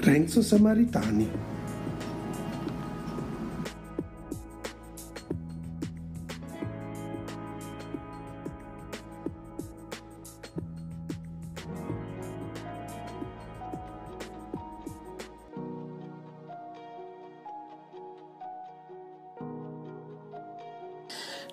Renzo Samaritani.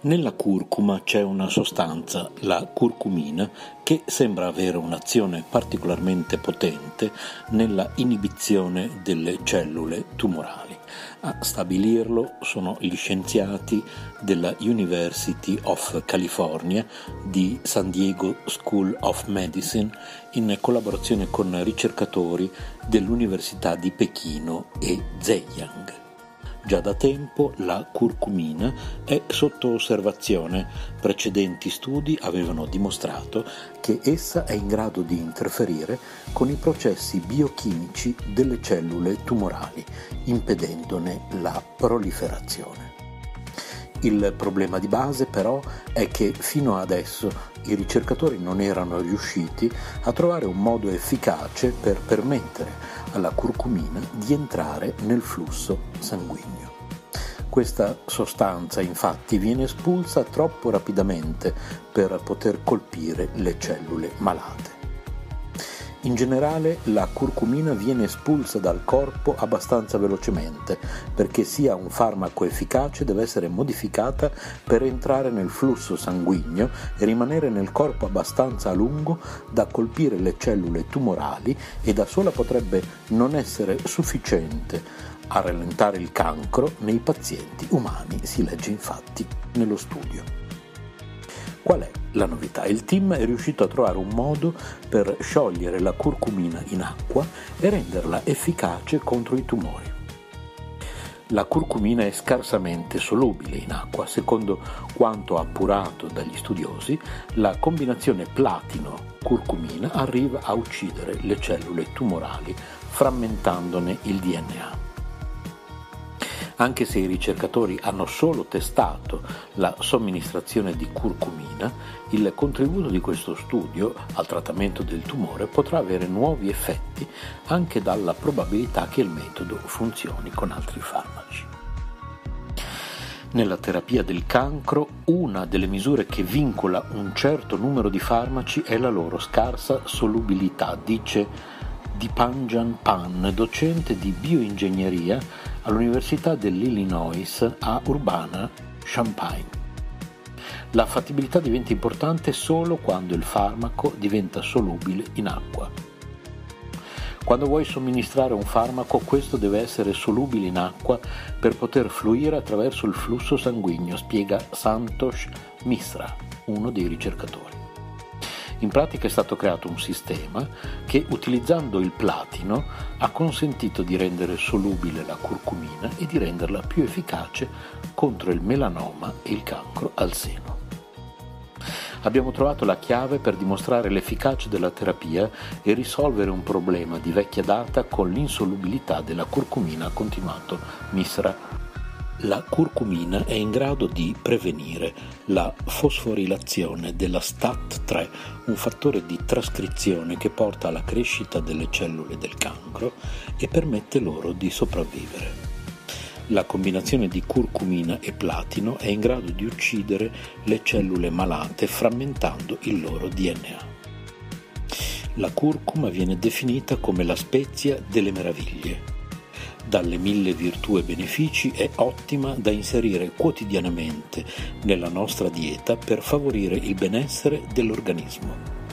Nella curcuma c'è una sostanza, la curcumina, che sembra avere un'azione particolarmente potente nella inibizione delle cellule tumorali. A stabilirlo sono gli scienziati della University of California di San Diego School of Medicine in collaborazione con ricercatori dell'Università di Pechino e Zhejiang. Già da tempo la curcumina è sotto osservazione. Precedenti studi avevano dimostrato che essa è in grado di interferire con i processi biochimici delle cellule tumorali, impedendone la proliferazione. Il problema di base però è che fino adesso i ricercatori non erano riusciti a trovare un modo efficace per permettere alla curcumina di entrare nel flusso sanguigno. Questa sostanza infatti viene espulsa troppo rapidamente per poter colpire le cellule malate. In generale la curcumina viene espulsa dal corpo abbastanza velocemente perché sia un farmaco efficace deve essere modificata per entrare nel flusso sanguigno e rimanere nel corpo abbastanza a lungo da colpire le cellule tumorali e da sola potrebbe non essere sufficiente a rallentare il cancro nei pazienti umani, si legge infatti nello studio. Qual è la novità? Il team è riuscito a trovare un modo per sciogliere la curcumina in acqua e renderla efficace contro i tumori. La curcumina è scarsamente solubile in acqua, secondo quanto appurato dagli studiosi, la combinazione platino-curcumina arriva a uccidere le cellule tumorali frammentandone il DNA anche se i ricercatori hanno solo testato la somministrazione di curcumina, il contributo di questo studio al trattamento del tumore potrà avere nuovi effetti anche dalla probabilità che il metodo funzioni con altri farmaci. Nella terapia del cancro una delle misure che vincola un certo numero di farmaci è la loro scarsa solubilità, dice Dipanjan Pan, docente di bioingegneria all'Università dell'Illinois a Urbana-Champaign. La fattibilità diventa importante solo quando il farmaco diventa solubile in acqua. Quando vuoi somministrare un farmaco, questo deve essere solubile in acqua per poter fluire attraverso il flusso sanguigno, spiega Santosh Misra, uno dei ricercatori. In pratica è stato creato un sistema che utilizzando il platino ha consentito di rendere solubile la curcumina e di renderla più efficace contro il melanoma e il cancro al seno. Abbiamo trovato la chiave per dimostrare l'efficacia della terapia e risolvere un problema di vecchia data con l'insolubilità della curcumina, ha continuato Misra la curcumina è in grado di prevenire la fosforilazione della STAT3, un fattore di trascrizione che porta alla crescita delle cellule del cancro e permette loro di sopravvivere. La combinazione di curcumina e platino è in grado di uccidere le cellule malate frammentando il loro DNA. La curcuma viene definita come la spezia delle meraviglie dalle mille virtù e benefici è ottima da inserire quotidianamente nella nostra dieta per favorire il benessere dell'organismo.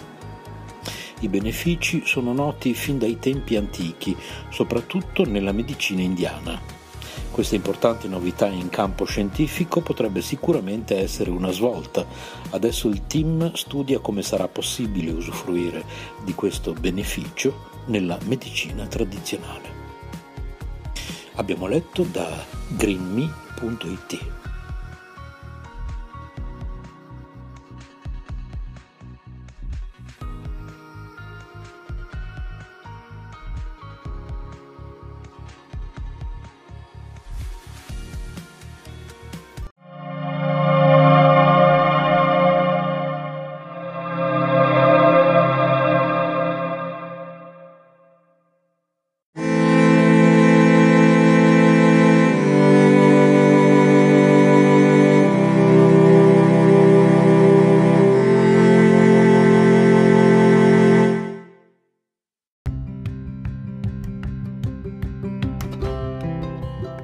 I benefici sono noti fin dai tempi antichi, soprattutto nella medicina indiana. Questa importante novità in campo scientifico potrebbe sicuramente essere una svolta. Adesso il team studia come sarà possibile usufruire di questo beneficio nella medicina tradizionale. Abbiamo letto da greenme.it.